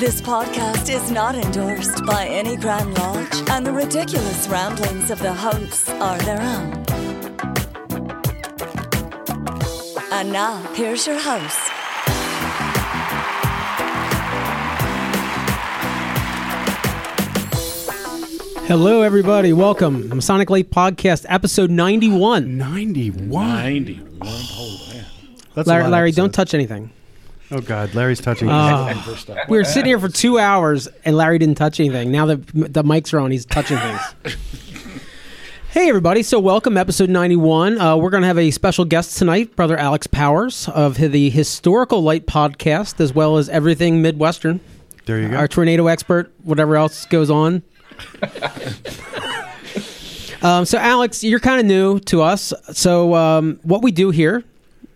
This podcast is not endorsed by any Grand Lodge, and the ridiculous ramblings of the hosts are their own. And now, here's your host. Hello, everybody. Welcome. Masonic Light Podcast, episode 91. 91. 91. Oh, man. That's a Larry, of Larry don't episodes. touch anything. Oh, God. Larry's touching. Uh, we were sitting here for two hours, and Larry didn't touch anything. Now that the mics are on, he's touching things. hey, everybody. So, welcome, episode 91. Uh, we're going to have a special guest tonight, Brother Alex Powers of the Historical Light Podcast, as well as everything Midwestern. there you go. our tornado expert, whatever else goes on. um, so, Alex, you're kind of new to us. So, um, what we do here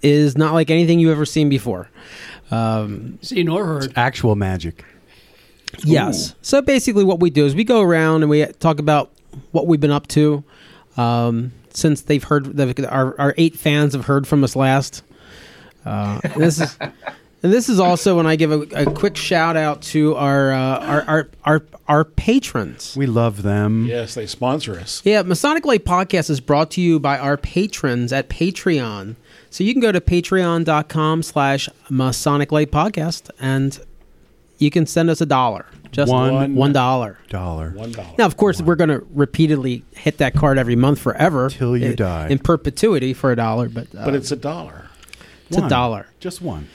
is not like anything you've ever seen before. Um, Seen or heard. Actual magic. yes. So, basically, what we do is we go around and we talk about what we've been up to um, since they've heard, the, our, our eight fans have heard from us last. Uh, this is. And this is also when I give a, a quick shout out to our, uh, our, our our our patrons. We love them. Yes, they sponsor us. Yeah, Masonic Light Podcast is brought to you by our patrons at Patreon. So you can go to patreon.com slash Masonic Light Podcast and you can send us a dollar. Just One- one dollar. Dollar. One dollar. Now, of course, we're going to repeatedly hit that card every month forever. Till you in, die. In perpetuity for a dollar, but, uh, but it's a dollar. it's a dollar. Just one.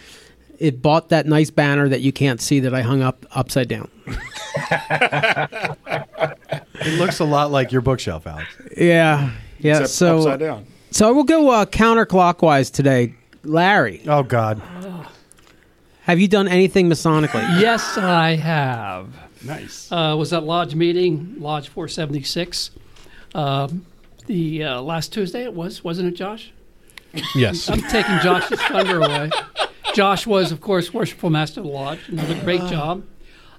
It bought that nice banner that you can't see that I hung up upside down. It looks a lot like your bookshelf, Alex. Yeah. Yeah. Except so, upside down. So we'll go uh, counterclockwise today. Larry, Oh, God. have you done anything Masonically? Yes, I have. Nice. Uh, was at Lodge meeting, Lodge 476. Um, the uh, last Tuesday it was, wasn't it, Josh? yes. I'm taking Josh's thunder away. Josh was, of course, Worshipful Master of the Lodge. Another great job.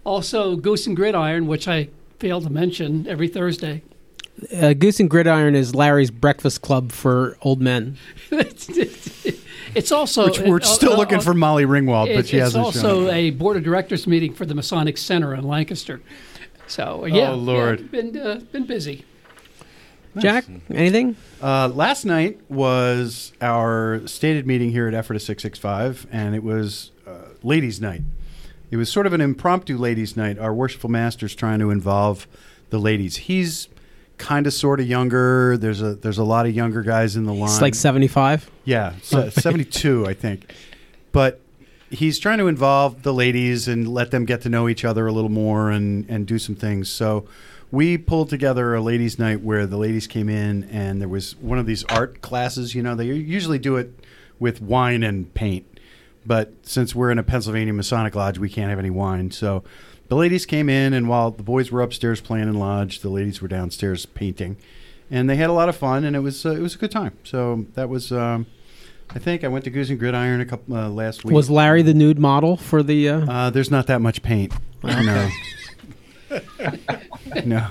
Also, Goose and Gridiron, which I failed to mention every Thursday. Uh, Goose and Gridiron is Larry's breakfast club for old men. it's also Which we're uh, still uh, looking uh, for Molly Ringwald, but It- she it's hasn't It's also shown. a board of directors meeting for the Masonic Center in Lancaster. So yeah, Oh, Lord. yeah, been uh, been busy. Jack, anything? Uh, last night was our stated meeting here at Ephrata 665, and it was uh, ladies' night. It was sort of an impromptu ladies' night. Our worshipful master's trying to involve the ladies. He's kind of sort of younger. There's a there's a lot of younger guys in the line. It's like 75. Yeah, se- 72, I think. But he's trying to involve the ladies and let them get to know each other a little more and, and do some things. So we pulled together a ladies' night where the ladies came in and there was one of these art classes. You know, they usually do it with wine and paint. But since we're in a Pennsylvania Masonic Lodge, we can't have any wine. So the ladies came in, and while the boys were upstairs playing in lodge, the ladies were downstairs painting, and they had a lot of fun, and it was uh, it was a good time. So that was, um, I think, I went to Goose and Gridiron a couple uh, last week. Was Larry the nude model for the. Uh, Uh, there's not that much paint. No. no.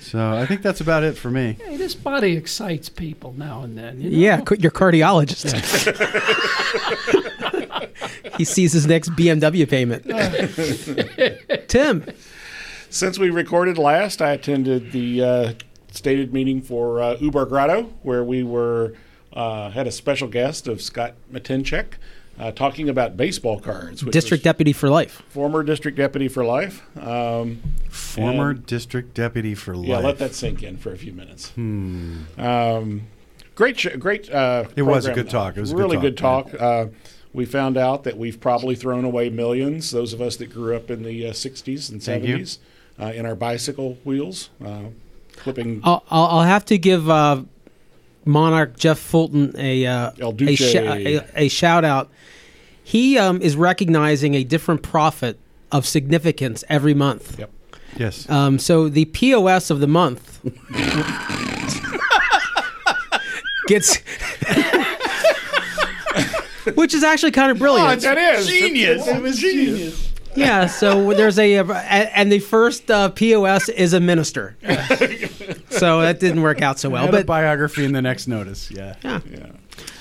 So I think that's about it for me. Hey, this body excites people now and then. You know? yeah, ca- your cardiologist. he sees his next BMW payment. Tim, Since we recorded last, I attended the uh, stated meeting for uh, Uber Grotto, where we were uh, had a special guest of Scott Matinchek uh, talking about baseball cards. which district deputy for life. former district deputy for life. Um, Former And- district deputy for life. yeah, let that sink in for a few minutes. Um, great, sh- great. Uh, It was a good talk. It was a good really talk, good talk. Uh, we found out that we've probably thrown away millions. Those of us that grew up in the uh, '60s and Thank '70s uh, in our bicycle wheels, uh, clipping I'll, I'll, I'll have to give uh, Monarch Jeff Fulton a uh, a, sh- a, a shout out. he um, is recognizing a different prophet of significance every month. Yep. Yes. Um, so the POS of the month gets, which is actually kind of brilliant. that is genius. It was genius. yeah. So there's a, and the first uh, POS is a minister. so that didn't work out so well. Had a But biography in the next notice. Yeah. yeah. Yeah.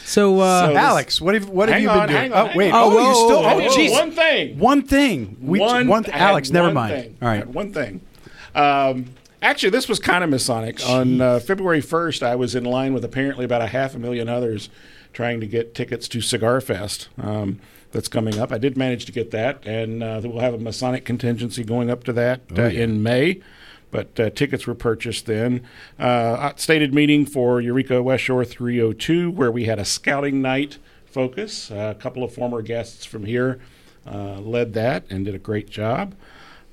So, uh, So Alex, what have what have Hang you on, been doing? hang on, oh hang wait. on. Oh, Oh, you still. Oh, whoa. jeez. One thing. One thing. We one, one. I had Alex, never one mind. thing. All I right. had one thing. Um, actually, this was kind of Masonic. On uh, February 1st, I was in line with apparently about a half a million others trying to get tickets to Cigar Fest um, that's coming up. I did manage to get that, and uh, we'll have a Masonic contingency going up to that uh, in May. But uh, tickets were purchased then. Uh, stated meeting for Eureka West Shore 302, where we had a scouting night focus. Uh, a couple of former guests from here uh, led that and did a great job.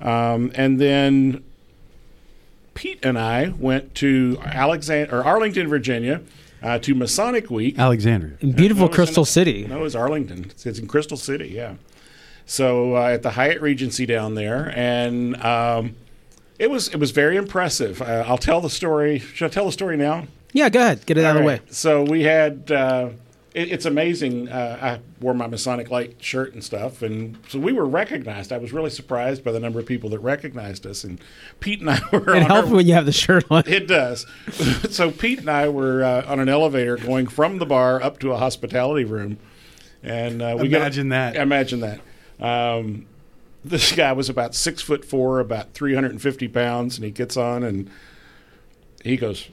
Um, and then Pete and I went to Alexand- or Arlington, Virginia, uh, to Masonic Week. Alexandria. in beautiful No, Crystal in- City. No, it's Arlington. It's, it's in Crystal City, yeah. So uh, at the Hyatt Regency down there, and um, it was it was very impressive. Uh, I'll tell the story. Should I tell the story now? Yeah, go ahead. Get it out of the All way. So we had. It, it's amazing. Uh, I wore my Masonic Light shirt and stuff, and so we were recognized. I was really surprised by the number of people that recognized us. And Pete and I were. It helps our- when you have the shirt on. it does. so Pete and I were uh, on an elevator going from the bar up to a hospitality room, and uh, we Imagine got, that. Imagine that. Um, this guy was about six foot four, about three hundred and fifty pounds, and he gets on and he goes,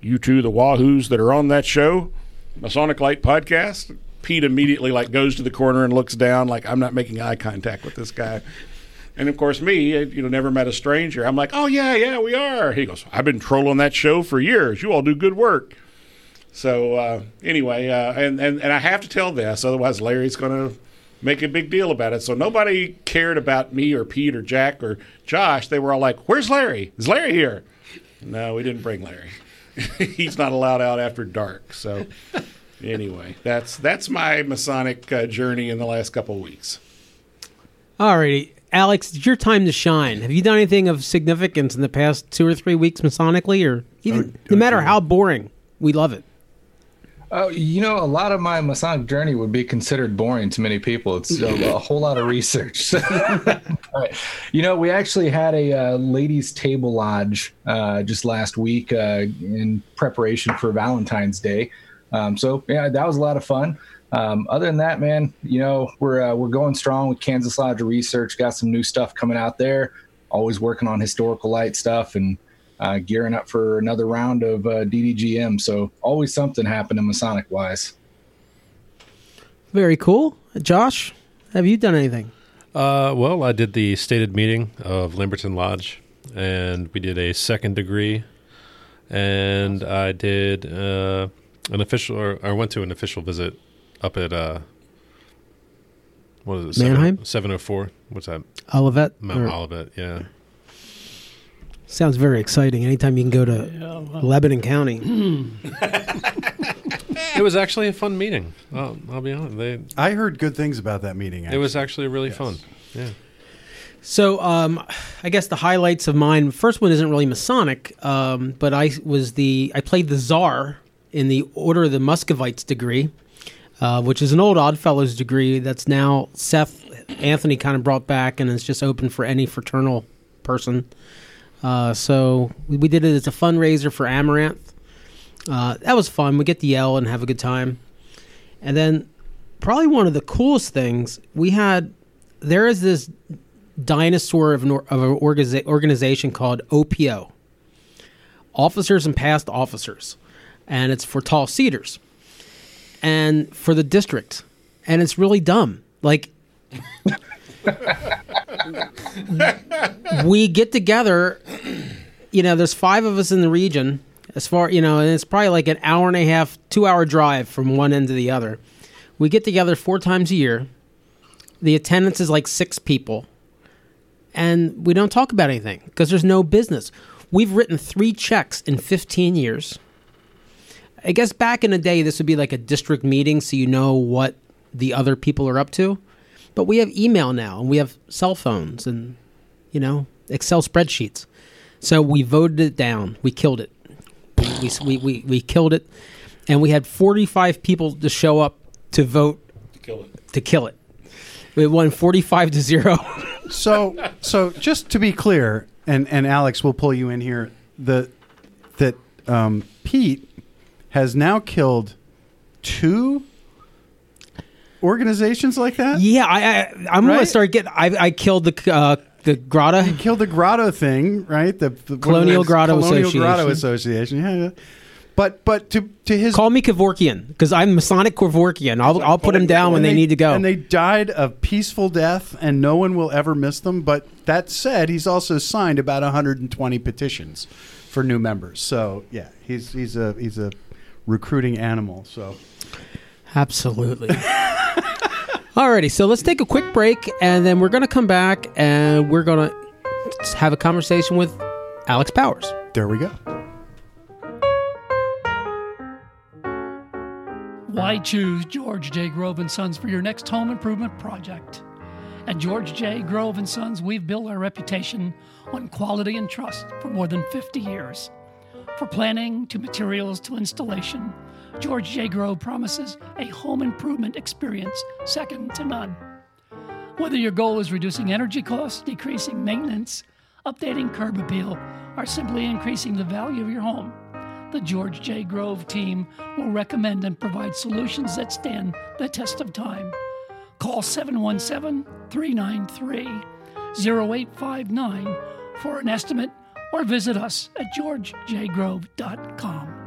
"You two, the Wahoos that are on that show, Masonic Light podcast." Pete immediately like goes to the corner and looks down, like I'm not making eye contact with this guy. And of course, me, uh, you know, never met a stranger. I'm like, oh yeah, yeah, we are. He goes, I've been trolling that show for years. You all do good work. So uh, anyway, uh, and, and and I have to tell this, otherwise Larry's going to make a big deal about it. So nobody cared about me or Pete or Jack or Josh. They were all like, "Where's Larry? Is Larry here?" No, we didn't bring Larry. He's not allowed out after dark. So anyway, that's that's my Masonic uh, journey in the last couple of weeks. Alrighty, Alex, it's your time to shine. Have you done anything of significance in the past two or three weeks Masonically, or even Oh, no matter how boring, we love it. Oh, you know, a lot of my Masonic journey would be considered boring to many people. It's a, a whole lot of research. But, you know, we actually had a uh, ladies' table lodge uh, just last week uh, in preparation for Valentine's Day. Um, so yeah, that was a lot of fun. Um, other than that, man, you know, we're uh, we're going strong with Kansas Lodge Research. Got some new stuff coming out there. Always working on historical light stuff and uh, gearing up for another round of uh, DDGM. So always something happening Masonic wise. Very cool. Josh, have you done anything? Uh, well, I did the stated meeting of Lamberton Lodge, and we did a second degree, and I did uh, an official, or I went to an official visit up at uh, what is it? Manheim? Seven oh four. What's that? Olivet? Mount Or- Olivet. Yeah. Sounds very exciting. Anytime you can go to Yeah, well, Lebanon County. it was actually a fun meeting. I'll, I'll be honest. They, I heard good things about that meeting. it was actually. actually really Yes. fun. Yeah. So, um, I guess the highlights of mine. First one isn't really Masonic, um, but I was the I played the Czar in the Order of the Muscovites degree, uh, which is an old Oddfellows degree that's now Seth Anthony kind of brought back and is just open for any fraternal person. Uh, so we, we did it as a fundraiser for Amaranth. Uh, that was fun. We get to yell and have a good time. And then, probably one of the coolest things we had. There is this dinosaur of an, of an organiza- organization called OPO, Officers and Past Officers, and it's for tall cedars, and for the district, and it's really dumb. Like, we get together. You know, there's five of us in the region. As far you know, and it's probably like an hour and a half, two hour drive from one end to the other. We get together four times a year. The attendance is like six people and we don't talk about anything because there's no business. We've written three checks in 15 years. I guess back in the day, this would be like a district meeting, so you know what the other people are up to. But we have email now, and we have cell phones, and you know Excel spreadsheets. So we voted it down. We killed it. We we we, we killed it, and we had 45 people to show up to vote Kill it. to kill it. We won 45 to zero. So, so just to be clear, and and Alex, will pull you in here. The that um, Pete has now killed two organizations like that. yeah, I, I I'm gonna start getting. I I killed the uh, the grotto. He killed the Grotto thing, right? The, the Colonial Grotto Colonial Grotto Association. Association. Yeah, yeah. But but to to his Call me Kevorkian because I'm Masonic Kevorkian. I'll I'll put them down when and they, need to go. And they died a peaceful death, and no one will ever miss them. But that said, he's also signed about 120 petitions for new members. So yeah, he's he's a he's a recruiting animal. So Absolutely. Alrighty, so let's take a quick break, and then we're gonna come back, and we're gonna have a conversation with Alex Powers. there we go. Why choose George J. Grove and Sons for your next home improvement project? At George J. Grove and Sons, we've built our reputation on quality and trust for more than 50 years. For planning to materials to installation, George J. Grove promises a home improvement experience second to none. Whether your goal is reducing energy costs, decreasing maintenance, updating curb appeal, or simply increasing the value of your home, the George J. Grove team will recommend and provide solutions that stand the test of time. Call 717 393 0859 for an estimate or visit us at georgejgrove.com.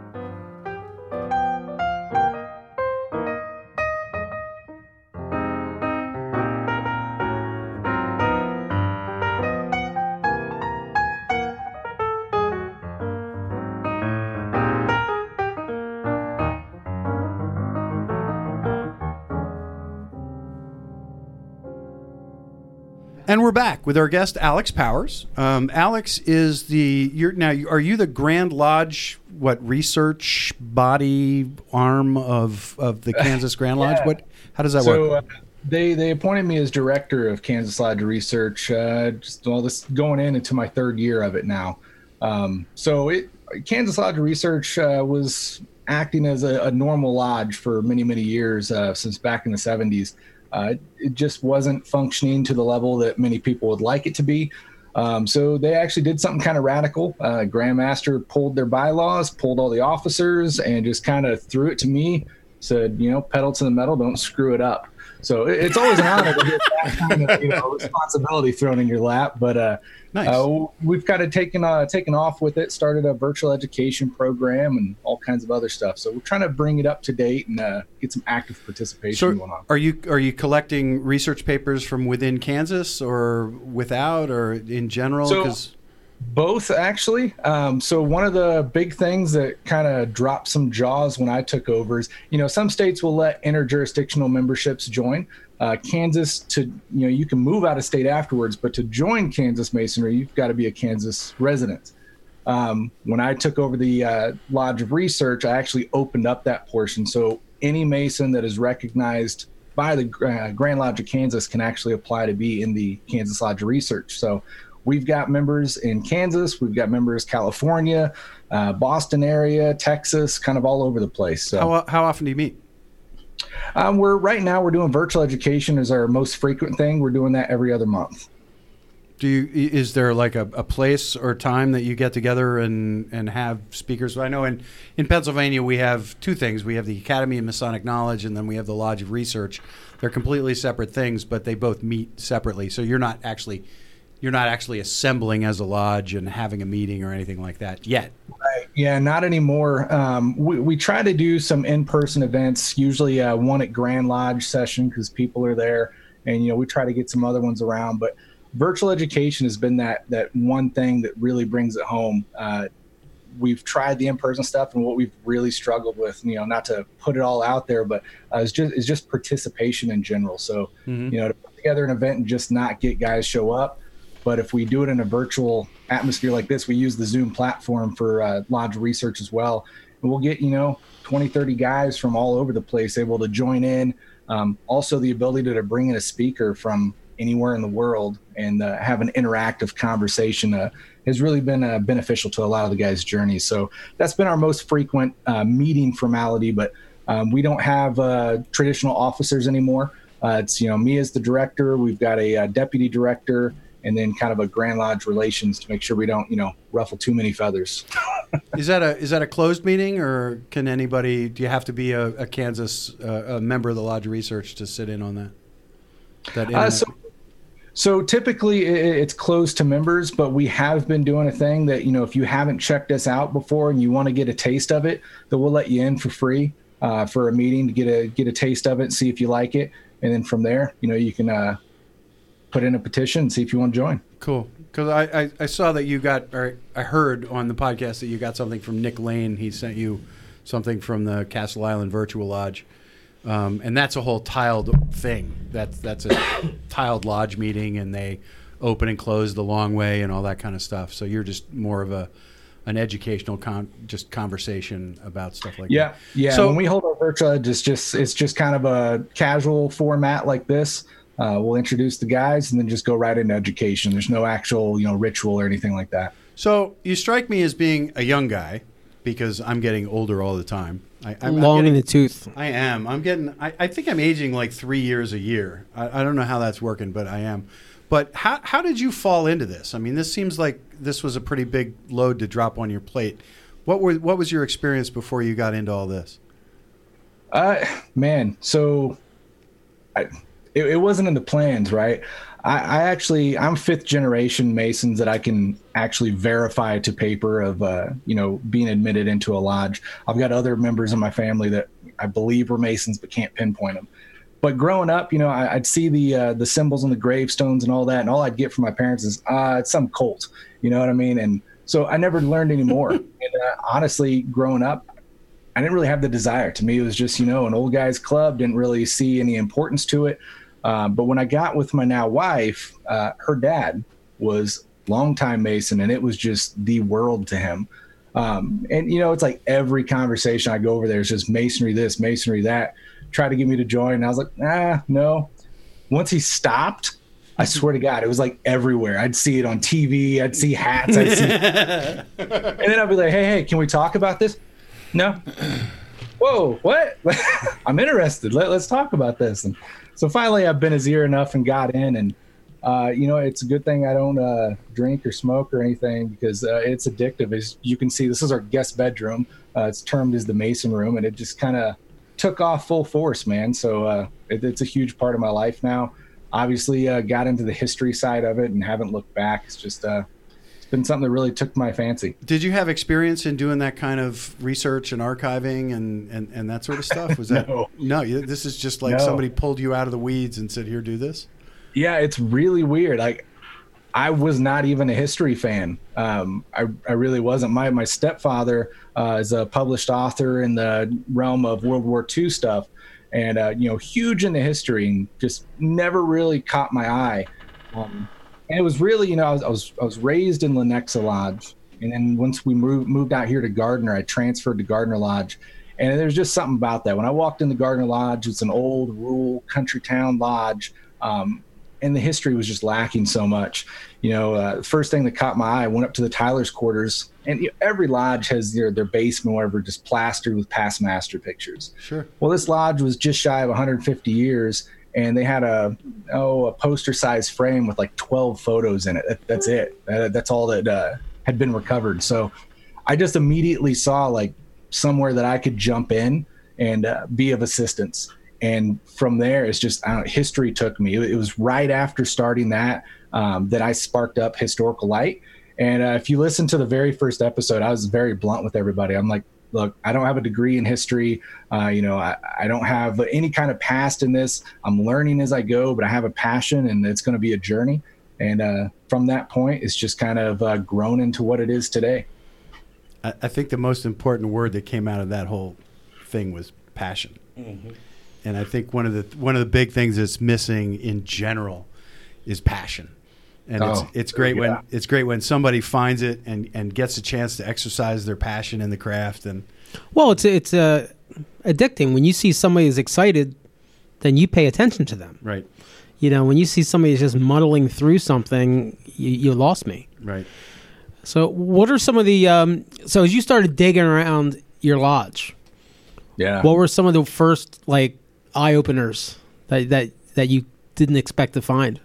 And we're back with our guest Alex Powers. Um, Alex is the you're now. Are you the Grand Lodge? What research body arm of of the Kansas Grand Lodge? Yeah. What? How does that so work? uh, they they appointed me as director of Kansas Lodge Research. Uh, just all this going in into my third year of it now. Um, so it Kansas Lodge Research uh, was acting as a, a normal lodge for many many years uh, since back in the 70s. Uh, it just wasn't functioning to the level that many people would like it to be. Um, so they actually did something kind of radical. Uh, Grandmaster pulled their bylaws, pulled all the officers, and just kind of threw it to me. Said, you know, pedal to the metal, don't screw it up. So it- it's always an honor to get that kind of you know, responsibility thrown in your lap. But uh, Nice. uh, we've kind of taken uh, taken off with it. Started a virtual education program and all kinds of other stuff. So we're trying to bring it up to date and uh, get some active participation So going on. are you are you collecting research papers from within Kansas or without or in general? So- Both actually. Um, so one of the big things that kind of dropped some jaws when I took over is, you know, some states will let interjurisdictional memberships join. Uh, Kansas to, you know, you can move out of state afterwards, but to join Kansas Masonry, you've got to be a Kansas resident. Um, when I took over the uh, Lodge of Research, I actually opened up that portion. So any Mason that is recognized by the uh, Grand Lodge of Kansas can actually apply to be in the Kansas Lodge of Research. So we've got members in Kansas, we've got members California, uh, Boston area, Texas, kind of all over the place. So how how often do you meet? Um, we're right now we're doing virtual education as our most frequent thing. We're doing that every other month. Do you is there like a, a place or time that you get together and, and have speakers? I know in, in Pennsylvania we have two things. We have the Academy of Masonic Knowledge and then we have the Lodge of Research. They're completely separate things, but they both meet separately. So you're not actually you're not actually assembling as a lodge and having a meeting or anything like that yet. Right. Yeah, not anymore. Um, we, we try to do some in-person events, usually uh, one at Grand Lodge session because people are there, and you know we try to get some other ones around. But virtual education has been that that one thing that really brings it home. Uh, we've tried the in-person stuff, and what we've really struggled with, you know, not to put it all out there, but uh, is just is just participation in general. So you know, to put together an event and just not get guys show up. But if we do it in a virtual atmosphere like this, we use the Zoom platform for uh, lodge research as well. And we'll get, you know, 20, 30 guys from all over the place able to join in, Um, also, the ability to bring in a speaker from anywhere in the world and uh, have an interactive conversation uh, has really been uh, beneficial to a lot of the guys' journeys. So that's been our most frequent uh, meeting formality. But um, we don't have uh, traditional officers anymore. Uh, it's you know me as the director. We've got a, deputy director, and then kind of a Grand Lodge relations to make sure we don't you know ruffle too many feathers. Is that a is that a closed meeting, or can anybody? Do you have to be a, a Kansas uh, a member of the Lodge Research to sit in on that? That Uh, so, so typically it's closed to members, but we have been doing a thing that you know if you haven't checked us out before and you want to get a taste of it, that we'll let you in for free uh, for a meeting to get a get a taste of it, see if you like it, and then from there, you know, you can uh, put in a petition and see if you want to join. Cool. Because I, I, I saw that you got, or I heard on the podcast that you got something from Nick Lane. He sent you something from the Castle Island Virtual Lodge. Um, and that's a whole tiled thing. That's that's a tiled lodge meeting, and they open and close the long way and all that kind of stuff. So you're just more of a an educational con- just conversation about stuff like Yeah, that. yeah. Yeah. So when we hold our virtual, it's just it's just kind of a casual format like this. Uh, we'll introduce the guys and then just go right into education. There's no actual you know ritual or anything like that. So you strike me as being a young guy because I'm getting older all the time. I, I'm, I'm Long getting- in the tooth. I am. I'm getting. I, I think I'm aging like three years a year. I, I don't know how that's working, but I am. But how how did you fall into this? I mean, this seems like this was a pretty big load to drop on your plate. What were what was your experience before you got into all this? Uh, man, so I, it, it wasn't in the plans, right? I, I actually, I'm fifth generation Masons that I can actually verify to paper of, uh, you know, being admitted into a lodge. I've got other members of my family that I believe were Masons, but can't pinpoint them. But growing up, you know, I, I'd see the uh, the symbols on the gravestones and all that, and all I'd get from my parents is, uh, it's some cult. You know what I mean? And so I never learned anymore. and uh, honestly, growing up, I didn't really have the desire. To me, it was just you know an old guys club. Didn't really see any importance to it. Uh, but when I got with my now wife, uh, her dad was longtime Mason, and it was just the world to him. Um, and you know, it's like every conversation I go over there is just masonry this, masonry that. Try to get me to join, and I was like, ah, no. Once he stopped, I swear to God, it was like everywhere. I'd see it on TV. I'd see hats. I'd see, and then I'd be like, hey, hey, can we talk about this? No. Whoa, what? I'm interested. Let, let's talk about this. And so finally, I've been his ear enough and got in. And, uh, you know, it's a good thing I don't uh, drink or smoke or anything because uh, it's addictive. As you can see, this is our guest bedroom. Uh, it's termed as the Mason room, and it just kind of took off full force, man. So uh, it, it's a huge part of my life now. Obviously, uh, got into the history side of it and haven't looked back. It's just been something that really took my fancy. Did you have experience in doing that kind of research and archiving and, and, and that sort of stuff? Was that No. no? you- This is just like No. somebody pulled you out of the weeds and said, "Here, do this." Yeah, it's really weird. Like I was not even a history fan. Um, I, I really wasn't. My my stepfather uh, is a published author in the realm of World War II stuff, and uh, you know, huge into history, and just never really caught my eye. Um, and it was really, you know, I was I was, I was raised in Lenexa Lodge, and then once we moved moved out here to Gardner, I transferred to Gardner Lodge. And there's just something about that. When I walked in the Gardner Lodge, it's an old rural country town lodge. Um, and the history was just lacking so much. You know, uh, first thing that caught my eye, I went up to the Tyler's quarters, and you know, every lodge has their their basement, whatever, just plastered with past master pictures. Sure. Well, this lodge was just shy of 150 years, and they had a oh a poster size frame with like 12 photos in it. That, that's it. That, that's all that uh, had been recovered. So I just immediately saw like somewhere that I could jump in and uh, be of assistance. And from there, it's just history took me. It, it was right after starting that um, that I sparked up historical light. And uh, if you listen to the very first episode, I was very blunt with everybody. I'm like, look, I don't have a degree in history. Uh, you know, I, I don't have any kind of past in this. I'm learning as I go, but I have a passion, and it's going to be a journey. And uh, from that point, it's just kind of uh, grown into what it is today. I, I think the most important word that came out of that whole thing was passion. And I think one of the one of the big things that's missing in general is passion. And Oh, it's it's great yeah. when it's great when somebody finds it and, and gets a chance to exercise their passion in the craft and Well, it's it's uh, addicting when you see somebody is excited then you pay attention to them. Right. You know, when you see somebody just muddling through something, you, you lost me. Right. So, what are some of the? Um, so, as you started digging around your lodge, Yeah. what were some of the first like eye openers that that that you didn't expect to find?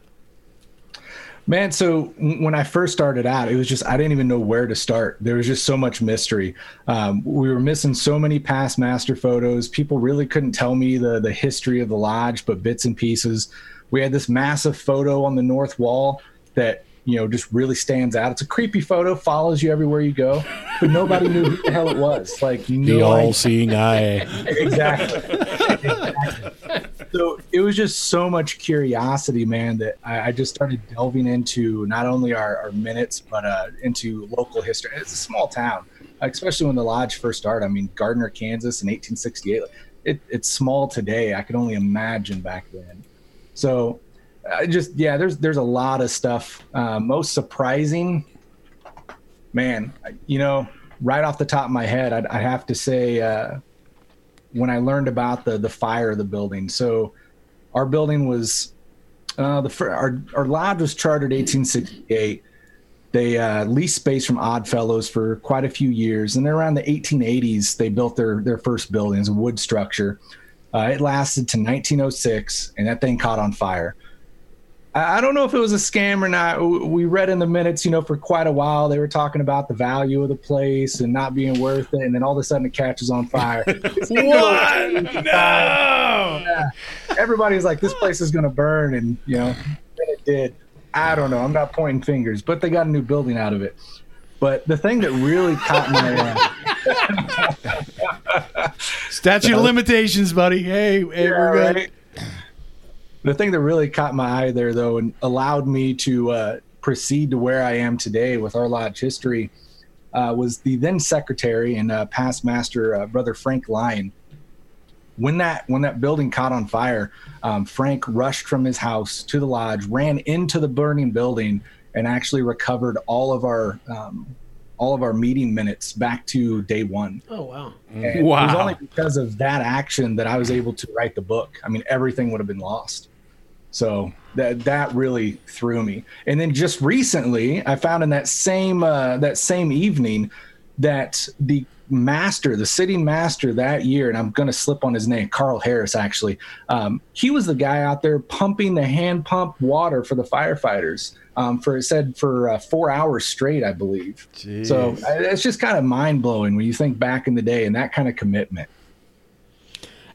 Man, so when I first started out, it was just I didn't even know where to start. There was just so much mystery. Um, we were missing so many past master photos. People really couldn't tell me the the history of the lodge, but bits and pieces. We had this massive photo on the north wall that you know just really stands out. It's a creepy photo, follows you everywhere you go, but nobody knew who the hell it was. Like The no idea. all-seeing eye. exactly. so it was just so much curiosity, man, that I, I just started delving into not only our, our minutes, but uh, into local history. It's a small town, especially when the lodge first started. I mean, Gardner, Kansas in 1868. It, it's small today. I can only imagine back then. So I just, yeah, there's, there's a lot of stuff. Uh, most surprising, man, you know, right off the top of my head, I'd, I'd have to say, uh, when I learned about the the fire of the building. So our building was uh, the our our lodge was chartered 1868. They uh, leased space from Oddfellows for quite a few years, and then around the 1880s they built their their first building, a wood structure. Uh, it lasted to 1906, and that thing caught on fire. I don't know if it was a scam or not. We read in the minutes, you know, for quite a while they were talking about the value of the place and not being worth it, and then all of a sudden it catches on fire. what? No! Everybody's like, this place is going to burn, and you know, and it did. I don't know. I'm not pointing fingers, but they got a new building out of it. But the thing that really caught my uh, Statute of limitations, buddy. Hey, hey Yeah, we're good. right. The thing that really caught my eye there, though, and allowed me to uh, proceed to where I am today with our lodge history, uh, was the then secretary and uh, past master, uh, brother Frank Lyon. When that when that building caught on fire, um, Frank rushed from his house to the lodge, ran into the burning building, and actually recovered all of our um, all of our meeting minutes back to day one. Oh wow! And It was only because of that action that I was able to write the book. I mean, everything would have been lost. So that that really threw me. And then just recently, I found in that same uh, that same evening that the master, the sitting master that year, and I'm going to slip on his name, Carl Harris. Actually, um, he was the guy out there pumping the hand pump water for the firefighters. Um, for it said for uh, four hours straight, I believe. So uh, it's just kind of mind blowing when you think back in the day and that kind of commitment.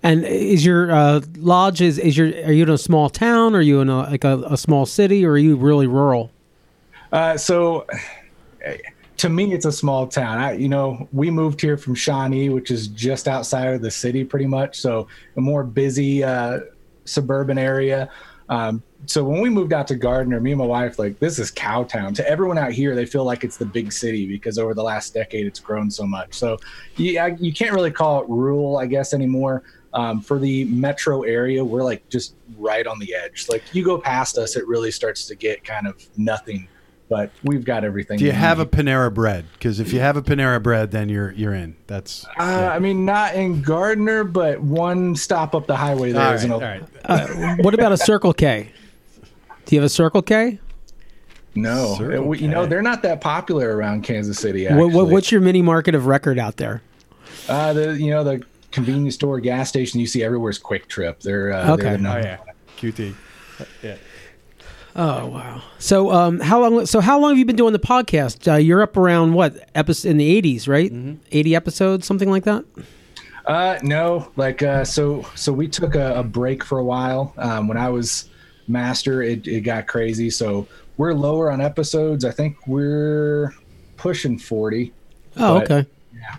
And is your uh, lodge is is your are you in a small town? Are you in a like a, a small city, or are you really rural? Uh, so to me, it's a small town. I, you know, we moved here from Shawnee, which is just outside of the city, pretty much. So a more busy uh, suburban area. Um, so when we moved out to Gardner, me and my wife, like, this is Cowtown. To everyone out here, they feel like it's the big city because over the last decade, it's grown so much. So yeah, you can't really call it rural, I guess, anymore. Um, for the metro area, we're like just right on the edge. Like you go past us, it really starts to get kind of nothing. But we've got everything. Do you we have a. Panera Bread? Because if you have a Panera Bread, then you're you're in. That's Uh, I mean, not in Gardner, but one stop up the highway there all is right. an All open. right. What about a Circle K? Do you have a Circle K? No, Circle we- you know they're not that popular around Kansas City. What, what, what's your mini market of record out there? uh, the you know the convenience store, gas station you see everywhere is QuikTrip. They're uh, Okay. They're the Oh number yeah, QT. Yeah. Oh wow! So um, how long? So how long have you been doing the podcast? Uh, you're up around what episode in the '80s, right? 80 episodes, something like that. Uh, no, like uh, so. So we took a, a break for a while. Um, when I was master, it, it got crazy. So we're lower on episodes. I think we're pushing forty. Oh, But- okay.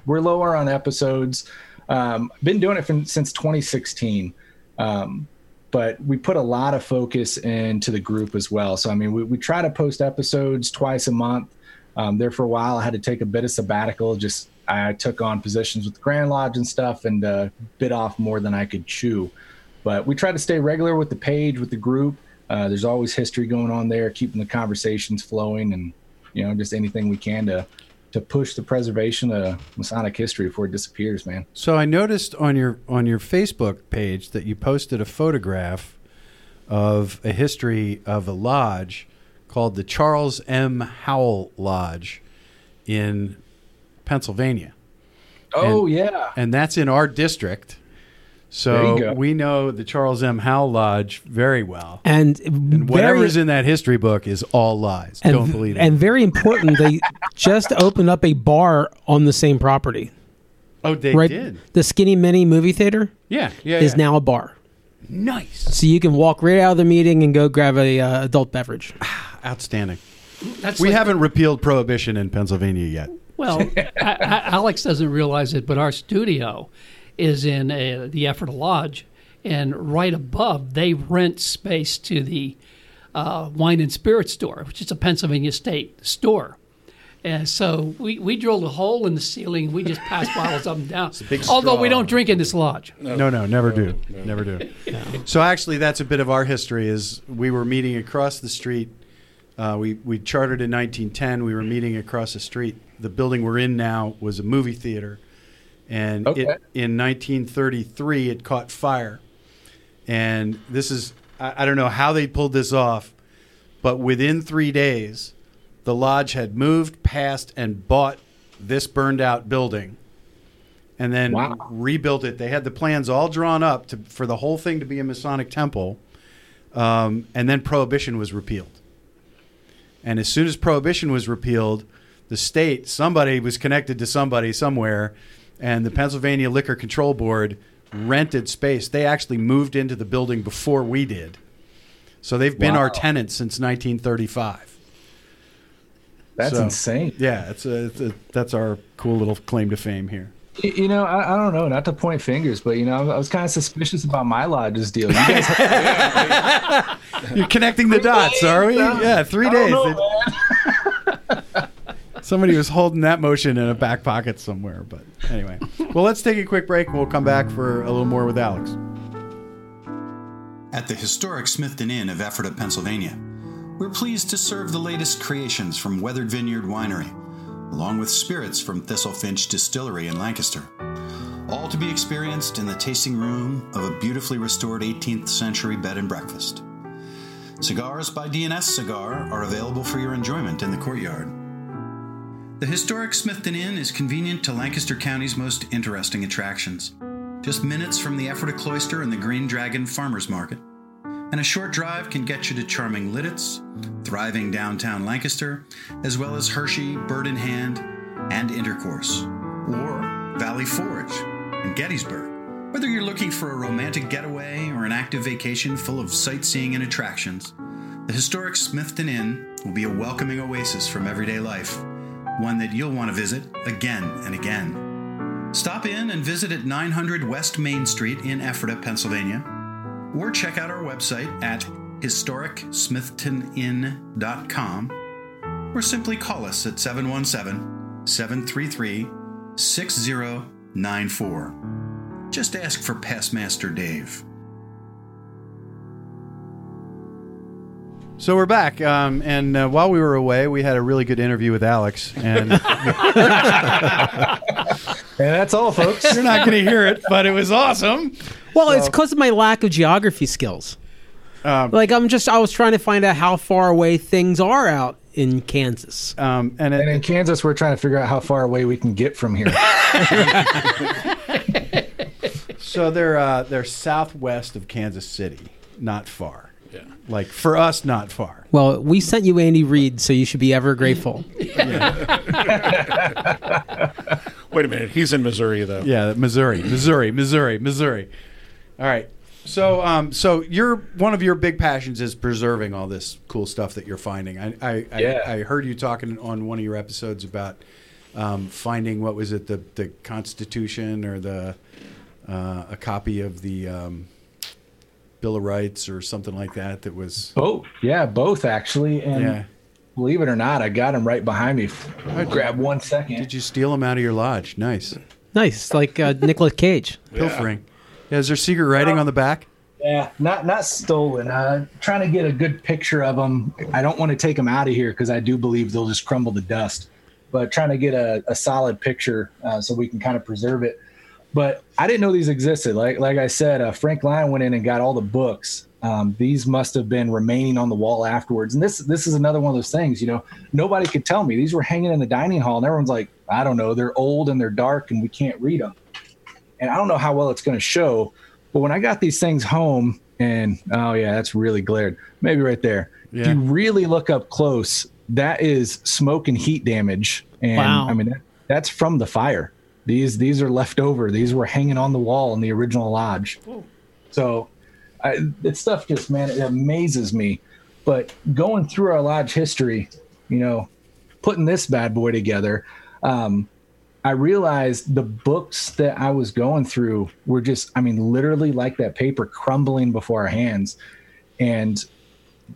We're lower on episodes. Um, been doing it from, since 2016. Um, but we put a lot of focus into the group as well. So I mean, we, we try to post episodes twice a month. Um, there for a while, I had to take a bit of sabbatical. Just I took on positions with the Grand Lodge and stuff, and uh, bit off more than I could chew. But we try to stay regular with the page, with the group. Uh, there's always history going on there, keeping the conversations flowing, and you know, just anything we can to to push the preservation of Masonic history before it disappears, man. So I noticed on your on your Facebook page that you posted a photograph of a history of a lodge called the Charles M. Howell Lodge in Pennsylvania. Oh And- yeah, and that's in our district. There you So we know the Charles M. Howell Lodge very well. And, And whatever's in that history book is all lies. and, Don't believe it. And very important, they just opened up a bar on the same property. oh, they right, did. the Skinny Mini movie theater Yeah, yeah. is yeah. now a bar, nice, so you can walk right out of the meeting and go grab a uh, adult beverage. outstanding. That's We like- haven't repealed prohibition in Pennsylvania yet. Well, I, I, Alex doesn't realize it, but our studio is in uh the Ephrata Lodge, and right above they rent space to the uh, wine and spirit store, which is a Pennsylvania state store. And so we, we drilled a hole in the ceiling. We just pass bottles up and down. big Although we don't drink in this lodge. No, no, never do, never do. So actually, that's a bit of our history. Is we were meeting across the street. Uh, we we chartered in 1910. We were meeting across the street. The building we're in now was a movie theater, and Okay. it, in 1933 it caught fire. And this is I, I don't know how they pulled this off, but within three days, the lodge had moved past and bought this burned out building and then Wow. rebuilt it. They had the plans all drawn up to, for the whole thing to be a Masonic temple, um, and then Prohibition was repealed. And as soon as Prohibition was repealed, the state, somebody was connected to somebody somewhere, and the Pennsylvania Liquor Control Board rented space. They actually moved into the building before we did. So they've been our Wow. tenants since 1935. that's So- insane. Yeah, it's a, it's a, that's our cool little claim to fame here. You know, I, I don't know, not to point fingers, but you know, I was kind of suspicious about my lodge's deal. You guys, You're connecting the dots, are we? Yeah, three days. know, Somebody was holding that motion in a back pocket somewhere. But anyway, well, let's take a quick break and we'll come back for a little more with Alex. At the historic Smithton Inn of Ephrata, Pennsylvania, we're pleased to serve the latest creations from Weathered Vineyard Winery, along with spirits from Thistlefinch Distillery in Lancaster. All to be experienced in the tasting room of a beautifully restored 18th century bed and breakfast. Cigars by DNS Cigar are available for your enjoyment in the courtyard. The historic Smithton Inn is convenient to Lancaster County's most interesting attractions. Just minutes from the Ephrata Cloister and the Green Dragon Farmers Market. And a short drive can get you to charming Lititz, thriving downtown Lancaster, as well as Hershey, Bird in Hand, and Intercourse. Or Valley Forge and Gettysburg. Whether you're looking for a romantic getaway or an active vacation full of sightseeing and attractions, the historic Smithton Inn will be a welcoming oasis from everyday life, one that you'll want to visit again and again. Stop in and visit at 900 West Main Street in Ephrata, Pennsylvania, or check out our website at historicsmithtoninn.com, or simply call us at 717 733 6094. Just ask for Pastmaster Dave. So we're back, um, and uh, while we were away, we had a really good interview with Alex, and and that's all, folks. you're not going to hear it, but it was awesome. Well, it's because of my lack of geography skills. Um, Like I'm just, I was trying to find out how far away things are out in Kansas. um, and, it, And in Kansas, we're trying to figure out how far away we can get from here. so they're uh, they're southwest of Kansas City, not far. Yeah, like for us, not far. Well, we sent you Andy Reid, so you should be ever grateful. Wait a minute. He's in Missouri, though. Yeah, Missouri, Missouri, Missouri, Missouri. All right. So, um, so your one of your big passions is preserving all this cool stuff that you're finding. I, I, Yeah. I, I heard you talking on one of your episodes about um, finding what was it, the the Constitution or the uh, a copy of the um, Bill of Rights or something like that. That was oh, yeah, both actually. And yeah. believe it or not, I got them right behind me. I Grab one second. Did you steal them out of your lodge? Nice Nice, like uh, Nicolas Cage. pilfering. Yeah, is there secret writing on the back? Yeah, not not stolen. Uh, trying to get a good picture of them. I don't want to take them out of here because I do believe they'll just crumble to dust. but trying to get a, a solid picture uh, so we can kind of preserve it. But I didn't know these existed. Like like I said, uh, Frank Lyon went in and got all the books. Um, these must have been remaining on the wall afterwards. And this this is another one of those things. You know, nobody could tell me these were hanging in the dining hall, and everyone's like, I don't know, they're old and they're dark, and we can't read them. And I don't know how well it's going to show. But when I got these things home, and oh yeah, that's really glared. Maybe right there. Yeah. If you really look up close, that is smoke and heat damage. And Wow. I mean, that, that's from the fire. These these are left over. These were hanging on the wall in the original lodge. So, I, stuff just man, it amazes me. But going through our lodge history, you know, putting this bad boy together, um, I realized the books that I was going through were just, I mean, literally like that paper crumbling before our hands. And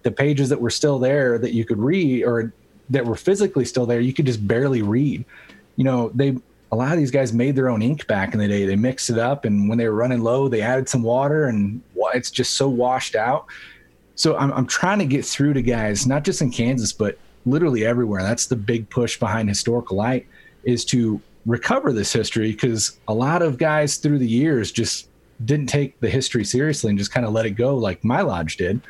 the pages that were still there that you could read or that were physically still there, you could just barely read. You know, they, a lot of these guys made their own ink back in the day. They mixed it up, and when they were running low, they added some water, and it's just so washed out. So I'm, I'm trying to get through to guys, not just in Kansas, but literally everywhere. That's the big push behind Historical Light is to recover this history because a lot of guys through the years just didn't take the history seriously and just kind of let it go like my lodge did.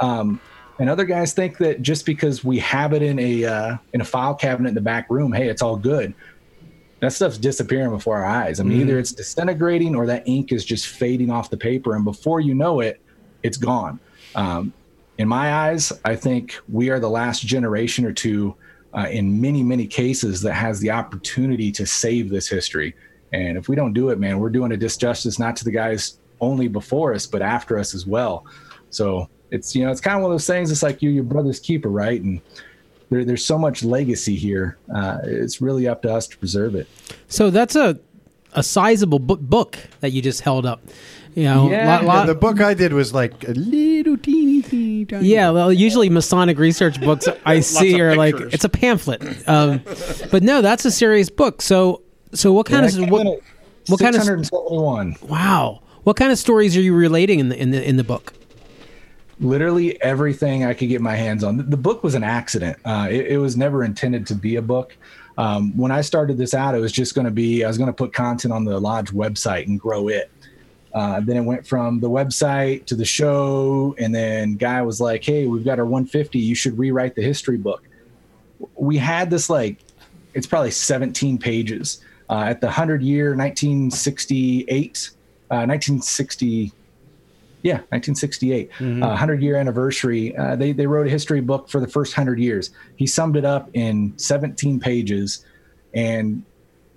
Um, and other guys think that just because we have it in a uh, in a file cabinet in the back room, hey, it's all good. That stuff's disappearing before our eyes. I mean, either it's disintegrating or that ink is just fading off the paper, and before you know it, it's gone. Um, in my eyes, I think we are the last generation or two, uh, in many many cases, that has the opportunity to save this history. And if we don't do it, man, we're doing a disjustice not to the guys only before us, but after us as well. So it's you know it's kind of one of those things. It's like you're your brother's keeper, right? And there, there's so much legacy here. Uh, it's really up to us to preserve it. So that's a a sizable bu- book that you just held up. You know, Yeah. lot- lot- the book I did was like a little teeny, teeny, tiny. Yeah, well, usually Masonic research books I see of are like it's a pamphlet. Um, but no, that's a serious book. So, so what kind Yeah, of what, came in at what kind of wow? What kind of stories are you relating in the in the in the book? Literally everything I could get my hands on. The- book was an accident. Uh, it, it was never intended to be a book. Um, when I started this out, it was just going to be I was going to put content on the lodge website and grow it. Uh, then it went from the website to the show, and then guy was like, "Hey, we've got our 150. You should rewrite the history book." We had this like, it's probably 17 pages. Uh, at the 100 year 1968, uh, 1960 yeah, 1968, uh, 100 year anniversary. Uh, they they wrote a history book for the first 100 years. He summed it up in 17 pages, and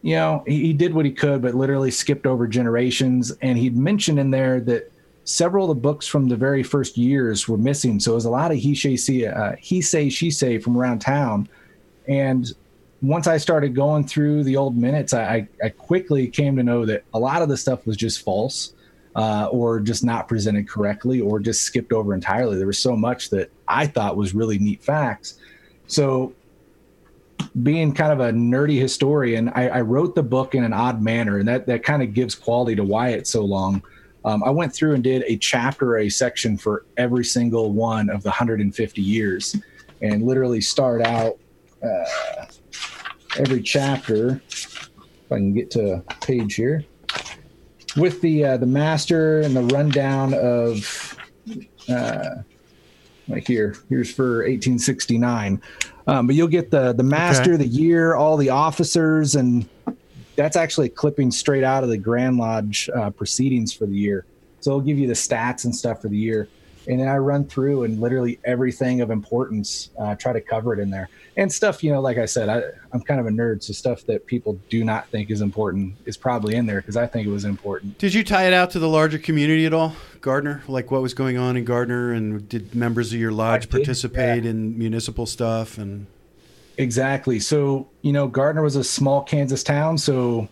you know he, he did what he could, but literally skipped over generations. And he'd mentioned in there that several of the books from the very first years were missing. So it was a lot of he say see uh, he say she say from around town, and once I started going through the old minutes, I, I quickly came to know that a lot of the stuff was just false uh, or just not presented correctly or just skipped over entirely. There was so much that I thought was really neat facts. So, being kind of a nerdy historian, I, I wrote the book in an odd manner, and that, that kind of gives quality to why it's so long. Um, I went through and did a chapter a section for every single one of the 150 years and literally start out uh, every chapter. If I can get to a page here with the uh, the master and the rundown of uh, right here. Here's for 1869. Um, but you'll get the the master, Okay. the year, all the officers, and that's actually clipping straight out of the Grand Lodge uh, proceedings for the year. So it'll give you the stats and stuff for the year. And then I run through and literally everything of importance, uh, try to cover it in there. And stuff, you know, like I said, I, I'm kind of a nerd. So stuff that people do not think is important is probably in there because I think it was important. Did you tie it out to the larger community at all, Gardner? Like what was going on in Gardner, and did members of your lodge did, participate in municipal stuff? And Exactly. So, you know, Gardner was a small Kansas town. So,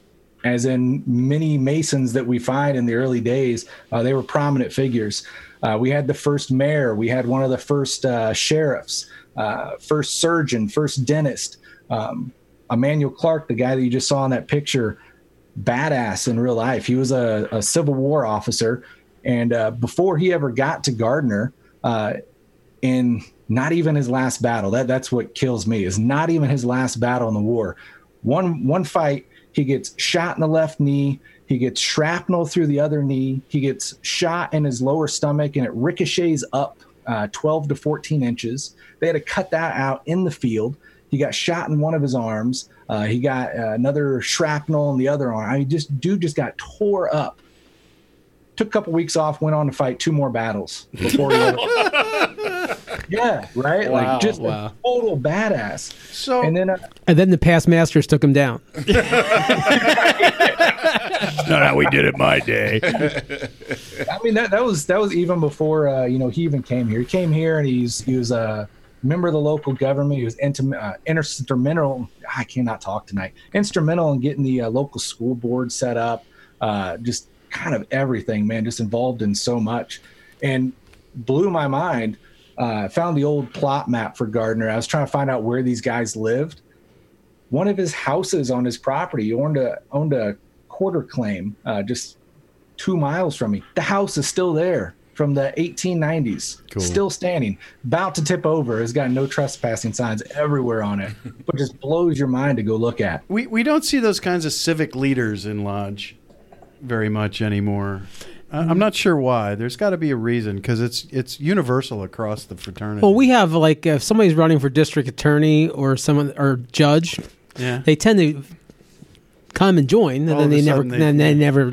as in many Masons that we find in the early days, uh, they were prominent figures. Uh, we had the first mayor, we had one of the first uh, sheriffs, uh, first surgeon, first dentist. Um, Emmanuel Clark, the guy that you just saw in that picture, badass in real life. He was a, a Civil War officer. And uh, before he ever got to Gardner, uh, in not even his last battle. That that's what kills me. Is not even his last battle in the war. One one fight, he gets shot in the left knee. He gets shrapnel through the other knee. He gets shot in his lower stomach, and it ricochets up uh, 12 to 14 inches. They had to cut that out in the field. He got shot in one of his arms. Uh, he got uh, another shrapnel in the other arm. I mean, just dude just got tore up. Took a couple weeks off, went on to fight two more battles before he. yeah, right. Wow, like just wow. a total badass. So And then uh, And then the past masters took him down. not how we did it my day. I mean that that was that was even before uh, you know he even came here. He came here and he's he was a member of the local government. He was intim- uh, instrumental. I cannot talk tonight. Instrumental in getting the uh, local school board set up. Uh, just kind of everything, man. Just involved in so much, and blew my mind. Uh, found the old plot map for Gardner. I was trying to find out where these guys lived. One of his houses on his property owned a owned a quarter claim uh, just two miles from me. The house is still there from the 1890s, Cool. still standing, about to tip over. It's got no trespassing signs everywhere on it, but just blows your mind to go look at. We we don't see those kinds of civic leaders in lodge very much anymore. I- I'm not sure why. There's got to be a reason because it's it's universal across the fraternity. Well, we have like if somebody's running for district attorney or someone or judge, yeah. they tend to come and join, and All then they never, they- then they never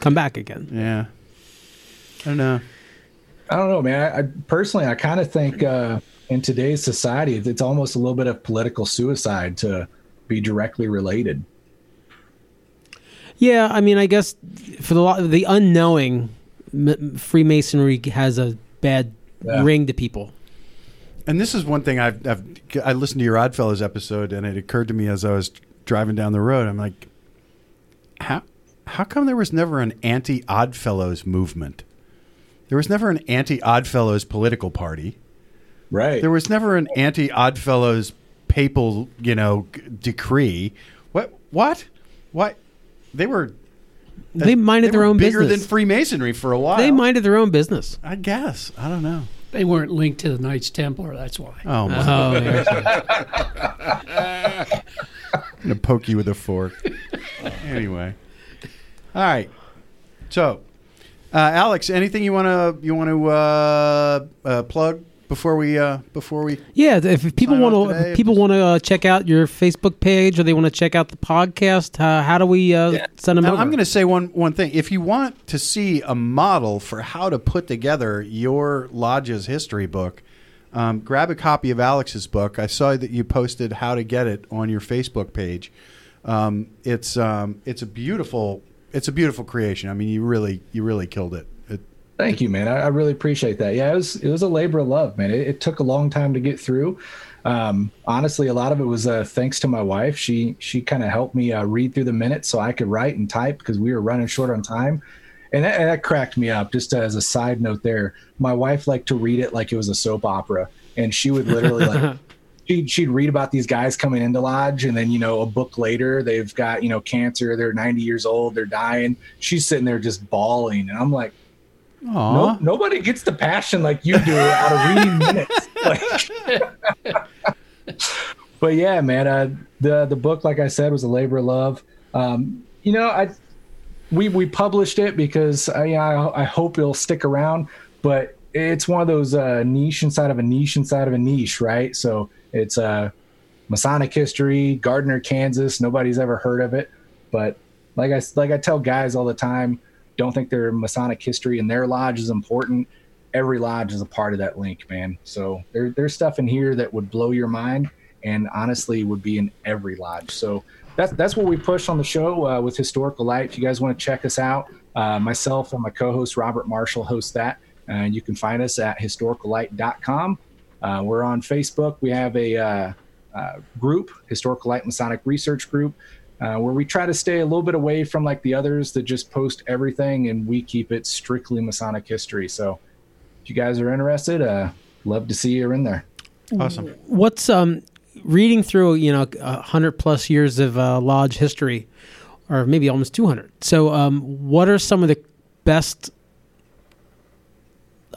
come back again. yeah. I don't know. I don't know, man. I, I personally, I kind of think uh, in today's society, it's almost a little bit of political suicide to be directly related. Yeah, I mean, I guess for the the unknowing, Freemasonry has a bad Yeah. ring to people. And this is one thing I've, I've I listened to your Oddfellows episode, and it occurred to me as I was driving down the road. I'm like, how how come there was never an anti Oddfellows movement? There was never an anti Oddfellows political party. Right. There was never an anti Oddfellows papal, you know, decree. What? What? What? They were. They minded they their were own bigger business. than Freemasonry for a while. They minded their own business. I guess. I don't know. They weren't linked to the Knights Templar. That's why. Oh my! Oh, yeah. I'm gonna poke you with a fork. anyway, all right. So, uh, Alex, anything you want to you want to uh, uh, plug before we uh, before we? Yeah, if people Sign off want today. to, people want to uh, check out your Facebook page or they want to check out the podcast. Uh, how do we uh, send them Now, over? I'm going to say one one thing. If you want to see a model for how to put together your lodge's history book, um, grab a copy of Alex's book. I saw that you posted how to get it on your Facebook page. Um, it's um, it's a beautiful it's a beautiful creation. I mean, you really you really killed it. Thank you, man. I, I really appreciate that. Yeah, it was it was a labor of love, man. It, it took a long time to get through. Um, honestly, a lot of it was uh, thanks to my wife. She she kind of helped me uh, read through the minutes so I could write and type because we were running short on time, and that, that cracked me up. Just as a side note, there, my wife liked to read it like it was a soap opera, and she would literally like. She'd, she'd read about these guys coming into lodge and then you know a book later they've got you know cancer they're 90 years old they're dying she's sitting there just bawling and i'm like. No, nobody gets the passion like you do out of reading minutes. Like- but yeah, man, uh, the the book, like I said, was a labor of love. Um, you know, I we we published it because I, I I hope it'll stick around, but it's one of those uh, niche inside of a niche inside of a niche, right? So it's uh, Masonic history, Gardner, Kansas. Nobody's ever heard of it, but like I like I tell guys all the time, don't think their Masonic history and their lodge is important. Every lodge is a part of that link, man. So there, there's stuff in here that would blow your mind, and honestly, would be in every lodge. So that's that's what we push on the show uh, with Historical Light. If you guys want to check us out, uh, myself and my co-host Robert Marshall host that, and you can find us at historicallight.com. Uh, we're on Facebook. We have a uh, uh, group, Historical Light Masonic Research Group, uh, where we try to stay a little bit away from like the others that just post everything, and we keep it strictly Masonic history. So, if you guys are interested, uh, love to see you in there. Awesome. What's um reading through you know a hundred plus years of uh, lodge history, or maybe almost two hundred. So, um, what are some of the best?